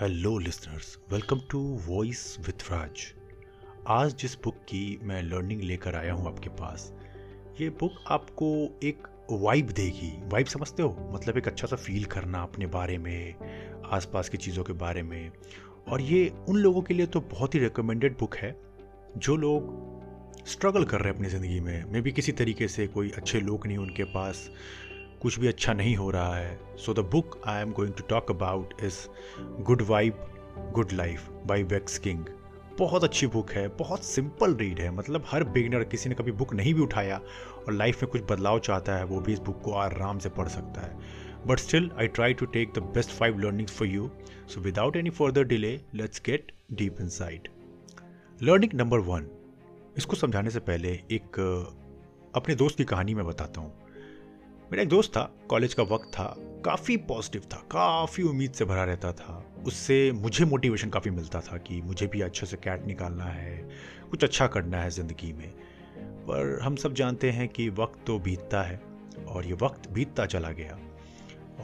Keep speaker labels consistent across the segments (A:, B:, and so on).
A: Hello listeners welcome to voice with Raj आज जिस book की मैं लर्निंग लेकर आया हूँ आपके पास, ये बुक आपको एक वाइब देगी। वाइब समझते हो? मतलब एक अच्छा सा फील करना अपने बारे में, आसपास की चीज़ों के बारे में। और ये उन लोगों के लिए तो बहुत ही रिकमेंडेड बुक है, जो लोग स्ट्रगल कर रहे हैं अपनी ज़िंदगी में। मे बी किसी तरीके से कोई अच्छे लोग नहीं उनके पास। कुछ भी अच्छा नहीं हो रहा है। So the book I am going to talk about is good vibe good life by Vex King बहुत अच्छी बुक है, बहुत सिंपल रीड है। मतलब हर बिगनर किसी ने कभी बुक नहीं भी उठाया और लाइफ में कुछ बदलाव चाहता है, वो भी इस बुक को आराम से पढ़ सकता है। But still I try to take the best five learnings for you so without any further delay let's get deep inside learning number one इसको समझाने से पहले एक, अपने दोस्त की कहानी मैं बताता हूँ। मेरा एक दोस्त था कॉलेज का वक्त था, काफ़ी पॉजिटिव था, काफ़ी उम्मीद से भरा रहता था। उससे मुझे मोटिवेशन काफ़ी मिलता था कि मुझे भी अच्छे से कैट निकालना है, कुछ अच्छा करना है ज़िंदगी में। पर हम सब जानते हैं कि वक्त तो बीतता है और ये वक्त बीतता चला गया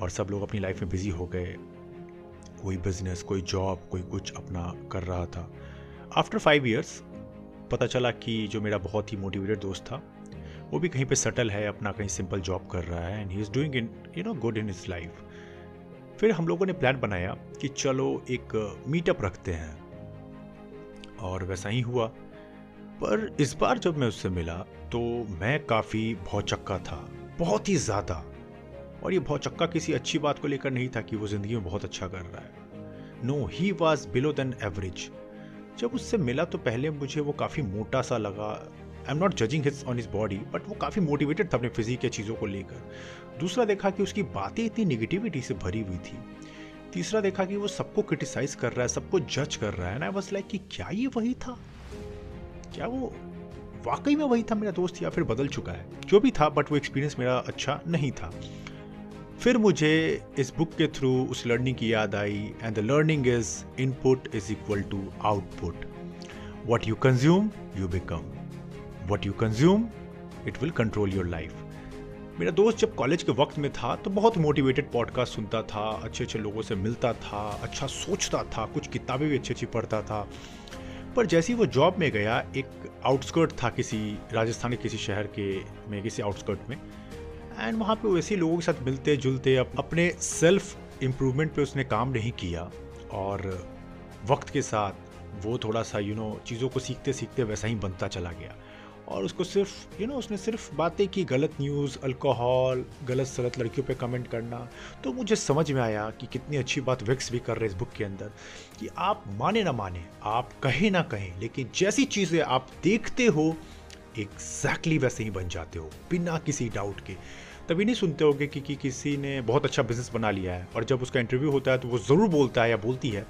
A: और सब लोग अपनी लाइफ में बिज़ी हो गए। कोई बिज़नेस कोई जॉब कोई कुछ अपना कर रहा था। आफ्टर फाइव ईयर्स पता चला कि जो मेरा बहुत ही मोटिवेटेड दोस्त था वो भी कहीं पे सेटल है, अपना कहीं सिंपल जॉब कर रहा है and he is doing in you know good in his life फिर हम लोगों ने प्लान बनाया कि चलो एक मीटअप रखते हैं। और वैसा ही हुआ। पर इस बार जब मैं उससे मिला तो मैं काफ़ी भौचक्का था, बहुत ही ज़्यादा। और ये भौचक्का किसी अच्छी बात को लेकर नहीं था कि वो ज़िंदगी में बहुत अच्छा कर रहा है। No he was below than average जब उससे मिला तो पहले मुझे वो काफ़ी मोटा सा लगा I am not judging his on his body but वो काफ़ी मोटिवेटेड था अपने फिजिक या चीज़ों को लेकर। दूसरा देखा कि उसकी बातें इतनी निगेटिविटी से भरी हुई थी। तीसरा देखा कि वो सबको क्रिटिसाइज कर रहा है, सबको जज कर रहा है ना बस लाइक कि क्या ये वही था? क्या वो वाकई में वही था मेरा दोस्त या फिर बदल चुका है? जो भी था बट वो एक्सपीरियंस मेरा अच्छा नहीं था। फिर मुझे इस बुक के थ्रू उस लर्निंग की याद आई and the learning is input is equal to output what you consume you become what you consume it will control your life मेरा दोस्त जब कॉलेज के वक्त में था तो बहुत मोटिवेटेड पॉडकास्ट सुनता था अच्छे अच्छे लोगों से मिलता था अच्छा सोचता था कुछ किताबें भी अच्छी अच्छी पढ़ता था। पर जैसे ही वो जॉब में गया एक आउटस्कर्ट था किसी राजस्थान के किसी शहर के में किसी आउटस्कर्ट में। एंड वहाँ पे वैसे ही लोगों के साथ मिलते जुलते अपने सेल्फ इम्प्रूवमेंट पे उसने काम नहीं किया। और वक्त के साथ वो थोड़ा सा यू you नो know, चीज़ों को सीखते सीखते वैसा ही बनता चला गया। और उसको सिर्फ़ यू नो उसने सिर्फ़ बातें की गलत न्यूज़ अल्कोहल गलत सलत लड़कियों पे कमेंट करना। तो मुझे समझ में आया कि कितनी अच्छी बात विक्स भी कर रहे इस बुक के अंदर कि आप माने ना माने आप कहें ना कहें लेकिन जैसी चीज़ें आप देखते हो एग्जैक्टली वैसे ही बन जाते हो बिना किसी डाउट के। तभी नहीं सुनते होगे कि, कि किसी ने बहुत अच्छा बिज़नेस बना लिया है और जब उसका इंटरव्यू होता है तो वो ज़रूर बोलता है या बोलती है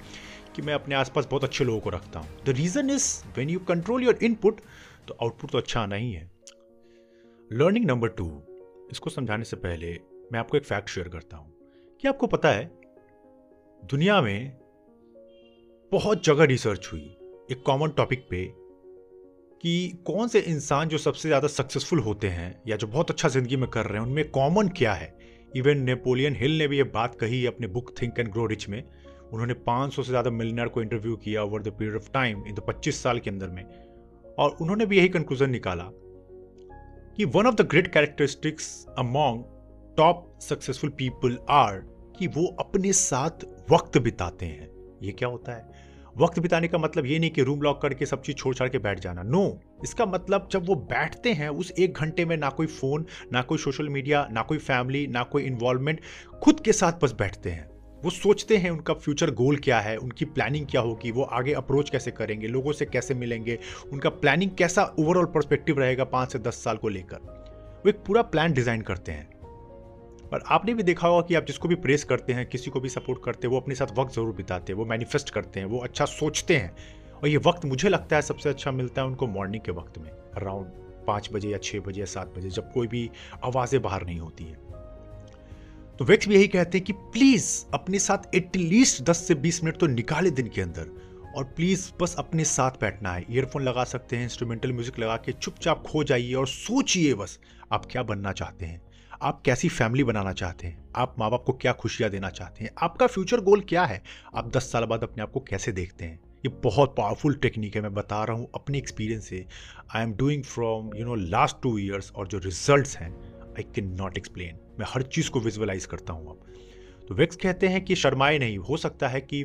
A: कि मैं अपने आसपास बहुत अच्छे लोगों को रखता हूँ। The reason is when you control your input तो आउटपुट तो अच्छा आना ही है। लर्निंग नंबर टू इसको समझाने से पहले मैं आपको एक फैक्ट शेयर करता हूँ। कि आपको पता है? दुनिया में बहुत जगह रिसर्च हुई एक कॉमन टॉपिक पे कि कौन से इंसान जो सबसे ज़्यादा सक्सेसफुल होते हैं या जो बहुत अच्छा ज़िंदगी में कर रहे हैं, उनमें कॉमन क्या है? इवन नेपोलियन हिल ने भी ये बात कही अपने book think and grow rich में। उन्होंने 500 से ज़्यादा मिलनर को इंटरव्यू किया over the period of time in the 25 साल के अंदर में। और उन्होंने भी यही कंक्लूजन निकाला कि one of the great characteristics among top successful people are कि वो अपने साथ वक्त बिताते हैं। ये क्या होता है? वक्त बिताने का मतलब ये नहीं कि रूम लॉक करके सब चीज़ छोड़ छाड़ के बैठ जाना। नो no, इसका मतलब जब वो बैठते हैं उस एक घंटे में ना कोई फ़ोन ना कोई सोशल मीडिया ना कोई फैमिली ना कोई इन्वॉल्वमेंट खुद के साथ बस बैठते हैं। वो सोचते हैं उनका फ्यूचर गोल क्या है, उनकी प्लानिंग क्या होगी, वो आगे अप्रोच कैसे करेंगे, लोगों से कैसे मिलेंगे, उनका प्लानिंग कैसा ओवरऑल परस्पेक्टिव रहेगा पाँच से दस साल को लेकर। वो एक पूरा प्लान डिज़ाइन करते हैं। और आपने भी देखा होगा कि आप जिसको भी प्रेस करते हैं, किसी को भी सपोर्ट करते हैं, वो अपने साथ वक्त ज़रूर बिताते हैं, वो मैनिफेस्ट करते हैं, वो अच्छा सोचते हैं। और ये वक्त मुझे लगता है सबसे अच्छा मिलता है उनको मॉर्निंग के वक्त में अराउंड पाँच बजे या छः बजे या सात बजे, जब कोई भी आवाज़ें बाहर नहीं होती हैं। तो वेक्स भी यही कहते हैं कि प्लीज़ अपने साथ एटलीस्ट 10 से 20 मिनट तो निकाले दिन के अंदर। और प्लीज़ बस अपने साथ बैठना है। ईयरफोन लगा सकते हैं इंस्ट्रूमेंटल म्यूज़िक लगा के चुपचाप खो जाइए और सोचिए बस, आप क्या बनना चाहते हैं? आप कैसी फैमिली बनाना चाहते हैं? आप माँ बाप को क्या खुशियाँ देना चाहते हैं? आपका फ्यूचर गोल क्या है? आप दस साल बाद अपने आप को कैसे देखते हैं? ये बहुत पावरफुल टेक्निक है, मैं बता रहा हूँ अपने एक्सपीरियंस से। I am doing from you know last two years और जो रिज़ल्ट हैं आई कैन नॉट एक्सप्लेन मैं हर चीज़ को विजुअलाइज करता हूँ अब। तो वेक्स कहते हैं कि शर्माए नहीं। हो सकता है कि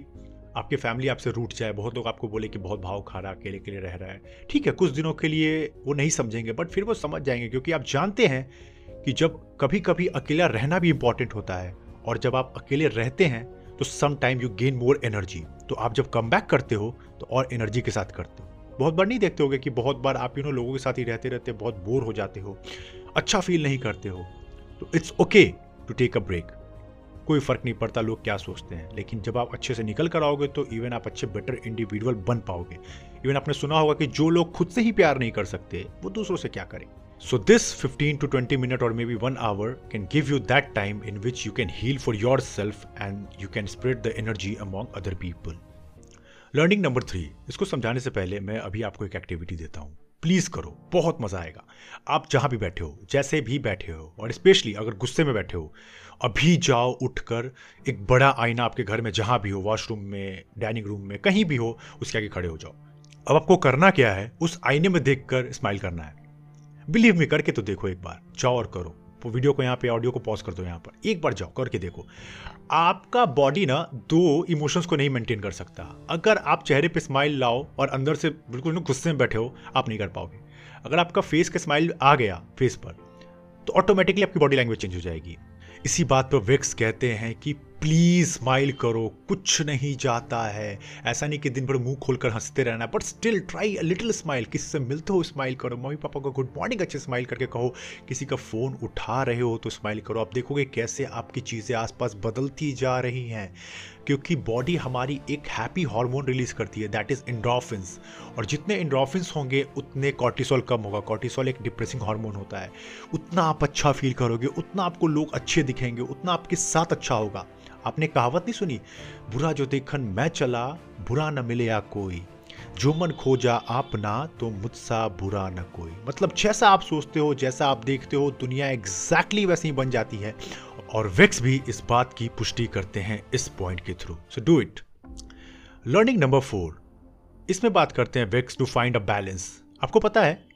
A: आपकी फैमिली आपसे रूट जाए। बहुत लोग आपको बोले कि बहुत भाव खा रहा, अकेले अकेले रह रहा है। ठीक है, कुछ दिनों के लिए वो नहीं समझेंगे बट फिर वो समझ जाएँगे, क्योंकि आप जानते हैं कि जब कभी कभी अकेला रहना भी इंपॉर्टेंट होता है, और जब आप अकेले रहते हैं तो some time you gain more energy तो आप जब कम बैक करते हो तो और एनर्जी के साथ करते हो। बहुत बार नहीं देखते होगे कि बहुत बार आप यू नो लोगों के साथ ही रहते रहते बहुत बोर हो जाते हो। अच्छा फील नहीं करते हो तो it's okay to take a break कोई फ़र्क नहीं पड़ता लोग क्या सोचते हैं, लेकिन जब आप अच्छे से निकल कर आओगे तो इवन आप अच्छे बेटर इंडिविजुअल बन पाओगे. इवन आपने सुना होगा कि जो लोग खुद से ही प्यार नहीं कर सकते, वो दूसरों से क्या करें? So this 15 to 20 maybe one hour can give you that time in which you can heal for yourself and you can spread the energy among other people learning number three इसको समझाने से पहले मैं अभी आपको एक एक्टिविटी देता हूँ. प्लीज़ करो, बहुत मज़ा आएगा। आप जहाँ भी बैठे हो, जैसे भी बैठे हो, और स्पेशली अगर गुस्से में बैठे हो, अभी जाओ उठकर एक बड़ा आईना आपके घर में जहाँ भी हो वॉशरूम में डाइनिंग रूम में, कहीं भी हो, उसके आगे खड़े हो जाओ। अब आपको करना क्या है, उस आईने में देखकर स्माइल करना है। बिलीव मी करके तो देखो एक बार, जाओ और करो। वीडियो को यहाँ पे ऑडियो को पॉज कर दो यहाँ पर। एक बार जाओ, करके देखो। आपका बॉडी ना दो इमोशंस को नहीं मेंटेन कर सकता। अगर आप चेहरे पे स्माइल लाओ और अंदर से बिल्कुल गुस्से में बैठे हो, आप नहीं कर पाओगे। अगर आपका फेस का स्माइल आ गया फेस पर तो ऑटोमेटिकली आपकी बॉडी लैंग्वेज चेंज हो जाएगी। इसी बात पर विक्स कहते हैं कि प्लीज़ स्माइल करो, कुछ नहीं जाता है। ऐसा नहीं कि दिन भर मुँह खोलकर हँसते रहना but still try a little smile किसी से मिलते हो स्माइल करो? मम्मी पापा को गुड मॉर्निंग अच्छे स्माइल करके कहो। किसी का फ़ोन उठा रहे हो तो स्माइल करो। आप देखोगे कैसे आपकी चीज़ें आसपास बदलती जा रही हैं, क्योंकि बॉडी हमारी एक हैप्पी हार्मोन रिलीज़ करती है दैट इज़ इंड्रोफिन्स और जितने इंड्रोफिन्स होंगे, उतने कॉर्टिसोल कम होगा। कॉर्टिसोल एक डिप्रेसिंग हार्मोन होता है। उतना आप अच्छा फील करोगे, उतना आपको लोग अच्छे दिखेंगे, उतना आपके साथ अच्छा होगा। आपने कहावत नहीं सुनी? बुरा जो देखन मैं चला, बुरा न मिले या कोई। जो मन खोजा आप ना तो मुझसा बुरा न कोई। मतलब जैसा आप सोचते हो, जैसा आप देखते हो, दुनिया एग्जैक्टली वैसे ही बन जाती है। और वेक्स भी इस बात की पुष्टि करते हैं इस पॉइंट के through so do it learning number four इसमें बात करते हैं ways to find a balance आपको पता है?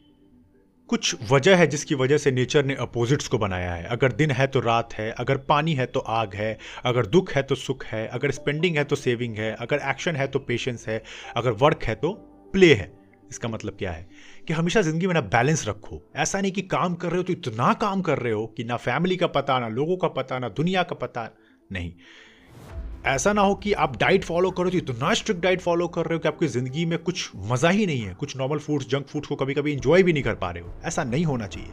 A: कुछ वजह है जिसकी वजह से नेचर ने अपोजिट्स को बनाया है। अगर दिन है तो रात है, अगर पानी है तो आग है, अगर दुख है तो सुख है, अगर स्पेंडिंग है तो सेविंग है, अगर एक्शन है तो पेशेंस है, अगर वर्क है तो प्ले है। इसका मतलब क्या है? कि हमेशा ज़िंदगी में ना बैलेंस रखो। ऐसा नहीं कि काम कर रहे हो तो इतना काम कर रहे हो कि ना फैमिली का पता, ना लोगों का पता, ना दुनिया का पता, नहीं। ऐसा ना हो कि आप डाइट फॉलो करो तो इतना स्ट्रिक्ट डाइट फॉलो कर रहे हो कि आपकी ज़िंदगी में कुछ मज़ा ही नहीं है, कुछ नॉर्मल फूड्स जंक फूड्स को कभी कभी इंजॉय भी नहीं कर पा रहे हो। ऐसा नहीं होना चाहिए।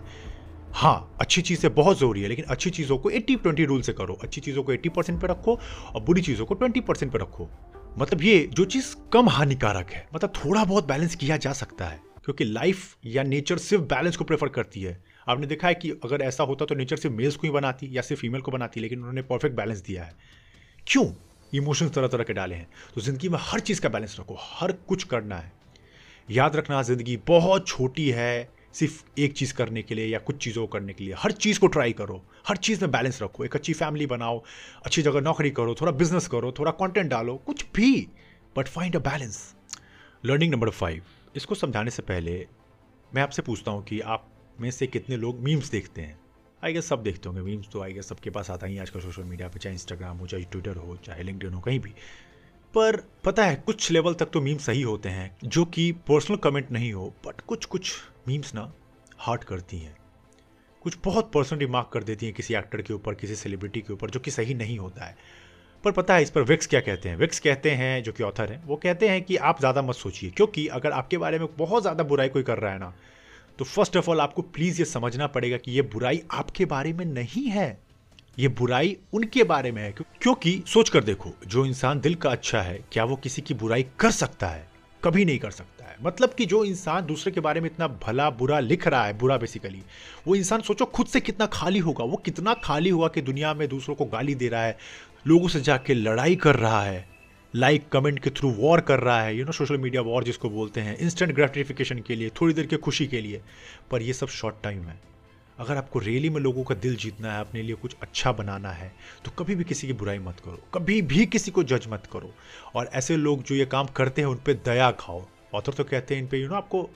A: हाँ अच्छी चीज़ें बहुत ज़रूरी है, लेकिन अच्छी चीज़ों को 80 20 रूल से करो। अच्छी चीज़ों को 80 परसेंट पे रखो और बुरी चीज़ों को 20 परसेंट पे रखो। मतलब ये जो चीज़ कम हानिकारक है मतलब थोड़ा बहुत बैलेंस किया जा सकता है, क्योंकि लाइफ या नेचर सिर्फ़ बैलेंस को प्रेफर करती है। आपने देखा है कि अगर ऐसा होता तो नेचर सिर्फ़ मेल्स को ही बनाती या सिर्फ़ फीमेल को बनाती, लेकिन उन्होंने परफेक्ट बैलेंस दिया है। क्यों इमोशंस तरह तरह के डाले हैं? तो ज़िंदगी में हर चीज़ का बैलेंस रखो, हर कुछ करना है। याद रखना, ज़िंदगी बहुत छोटी है सिर्फ़ एक चीज़ करने के लिए या कुछ चीज़ों को करने के लिए। हर चीज़ को ट्राई करो, हर चीज़ में बैलेंस रखो। एक अच्छी फैमिली बनाओ, अच्छी जगह नौकरी करो, थोड़ा बिज़नेस करो, थोड़ा कंटेंट डालो, कुछ भी but find a balance learning number five इसको समझाने से पहले मैं आपसे पूछता हूँ कि आप में से कितने लोग मीम्स देखते हैं? आई गेस सब देखते होंगे मीम्स तो आई गेस सबके पास आता ही आजकल सोशल मीडिया पे, चाहे इंस्टाग्राम हो, चाहे ट्विटर हो, चाहे लिंकडिन हो, कहीं भी। पर पता है, कुछ लेवल तक तो मीम सही होते हैं, जो कि पर्सनल कमेंट नहीं हो बट कुछ कुछ मीम्स ना हार्ट करती हैं। कुछ बहुत पर्सनल रिमार्क कर देती हैं किसी एक्टर के ऊपर, किसी सेलिब्रिटी के ऊपर, जो कि सही नहीं होता है। पर पता है, इस पर विक्स क्या कहते हैं? विक्स कहते हैं, जो कि ऑथर हैं, वो कहते हैं कि आप ज़्यादा मत सोचिए, क्योंकि अगर आपके बारे में बहुत ज़्यादा बुराई कोई कर रहा है ना तो फ़र्स्ट ऑफ़ ऑल आपको प्लीज़ ये समझना पड़ेगा कि ये बुराई आपके बारे में नहीं है। ये बुराई उनके बारे में है। क्योंकि सोच कर देखो, जो इंसान दिल का अच्छा है, क्या वो किसी की बुराई कर सकता है? कभी नहीं कर सकता है। मतलब कि जो इंसान दूसरे के बारे में इतना भला बुरा लिख रहा है, बुरा बेसिकली वो इंसान सोचो खुद से कितना खाली होगा। वो कितना खाली हुआ कि दुनिया में दूसरों को गाली दे रहा है, लोगों से जाके लड़ाई कर रहा है। लाइक कमेंट के थ्रू वॉर कर रहा है you know social media war जिसको बोलते हैं इंस्टेंट ग्रेटिफिकेशन के लिए, थोड़ी देर के खुशी के लिए। पर ये सब शॉर्ट टाइम है। अगर आपको रैली में लोगों का दिल जीतना है, अपने लिए कुछ अच्छा बनाना है तो कभी भी किसी की बुराई मत करो। कभी भी किसी को जज मत करो। और ऐसे लोग जो ये काम करते हैं, उन पर दया खाओ। ऑथर तो कहते हैं इन पर यू नो आपको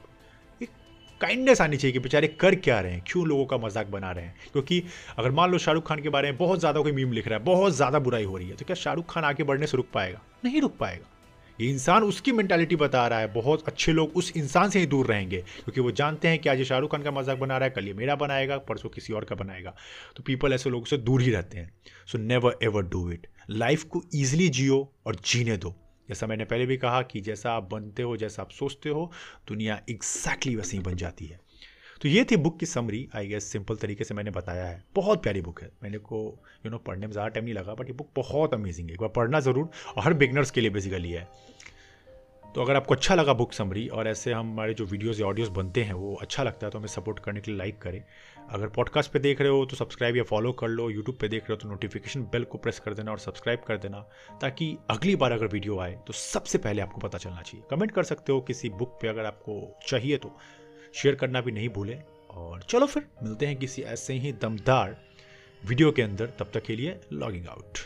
A: काइंडनेस आनी चाहिए कि बेचारे कर क्या रहे हैं? क्यों लोगों का मज़ाक बना रहे हैं? क्योंकि अगर मान लो शाहरुख खान के बारे में बहुत ज़्यादा कोई मीम लिख रहा है, बहुत ज़्यादा बुराई हो रही है तो क्या शाहरुख खान आगे बढ़ने से रुक पाएगा? नहीं रुक पाएगा। ये इंसान उसकी मेंटालिटी बता रहा है, बहुत अच्छे लोग उस इंसान से ही दूर रहेंगे, क्योंकि वो जानते हैं कि आज ये शाहरुख खान का मज़ाक बना रहा है, कल ये मेरा बनाएगा, परसों किसी और का बनाएगा। तो पीपल ऐसे लोगों से दूर ही रहते हैं। So never ever do it life को ईजिली जियो और जीने दो। जैसा मैंने पहले भी कहा कि जैसा आप बनते हो, जैसा आप सोचते हो, दुनिया एग्जैक्टली वैसे ही बन जाती है। तो ये थी बुक की समरी आई गेस सिंपल तरीके से मैंने बताया है। बहुत प्यारी बुक है। मैंने को यू नो पढ़ने में ज़्यादा टाइम नहीं लगा बट ये बुक बहुत अमेजिंग है। एक बार पढ़ना ज़रूर, और हर बिगनर्स के लिए बेसिकली है। तो अगर आपको अच्छा लगा बुक समरी और ऐसे हमारे जो वीडियोज़ या ऑडियोज़ बनते हैं, वो अच्छा लगता है तो हमें सपोर्ट करने के लिए लाइक करें। अगर पॉडकास्ट पे देख रहे हो तो सब्सक्राइब या फॉलो कर लो यूट्यूब पे देख रहे हो तो नोटिफिकेशन बेल को प्रेस कर देना और सब्सक्राइब कर देना, ताकि अगली बार अगर वीडियो आए तो सबसे पहले आपको पता चलना चाहिए। कमेंट कर सकते हो किसी बुक पे अगर आपको चाहिए तो। शेयर करना भी नहीं भूलें। और चलो फिर, मिलते हैं किसी ऐसे ही दमदार वीडियो के अंदर। तब तक के लिए लॉगिंग आउट